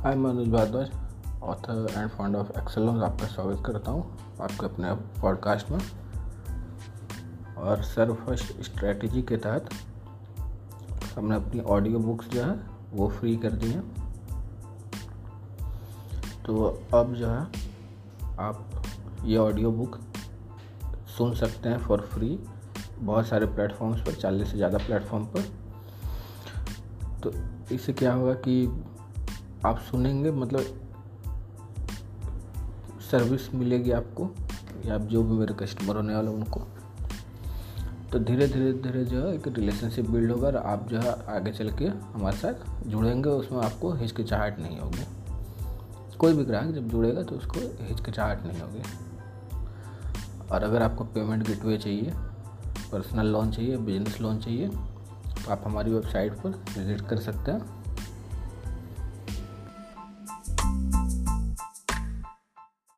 हाय मैं Anuj Bhardwaj author and founder of Excelonce आपका स्वागत करता हूँ आपके अपने पॉडकास्ट में। और सर्व फ़र्स्ट स्ट्रेटजी के तहत हमने अपनी ऑडियो बुक्स जो है, वो फ्री कर दी हैं। तो अब जो है, आप ये ऑडियो बुक सुन सकते हैं फॉर फ्री बहुत सारे प्लेटफॉर्म्स पर, चालीस से ज़्यादा प्लेटफॉर्म पर। तो इससे क्या होगा कि आप सुनेंगे मतलब सर्विस मिलेगी आपको, या आप जो भी मेरे कस्टमर होने वाले उनको। तो धीरे धीरे धीरे जो है एक रिलेशनशिप बिल्ड होगा और आप जो है आगे चल के हमारे साथ जुड़ेंगे, उसमें आपको हिचकिचाहट नहीं होगी। कोई भी ग्राहक जब जुड़ेगा तो उसको हिचकिचाहट नहीं होगी। और अगर आपको पेमेंट गेटवे चाहिए पर्सनल लोन चाहिए बिज़नेस लोन चाहिए तो आप हमारी वेबसाइट पर विज़िट कर सकते हैं।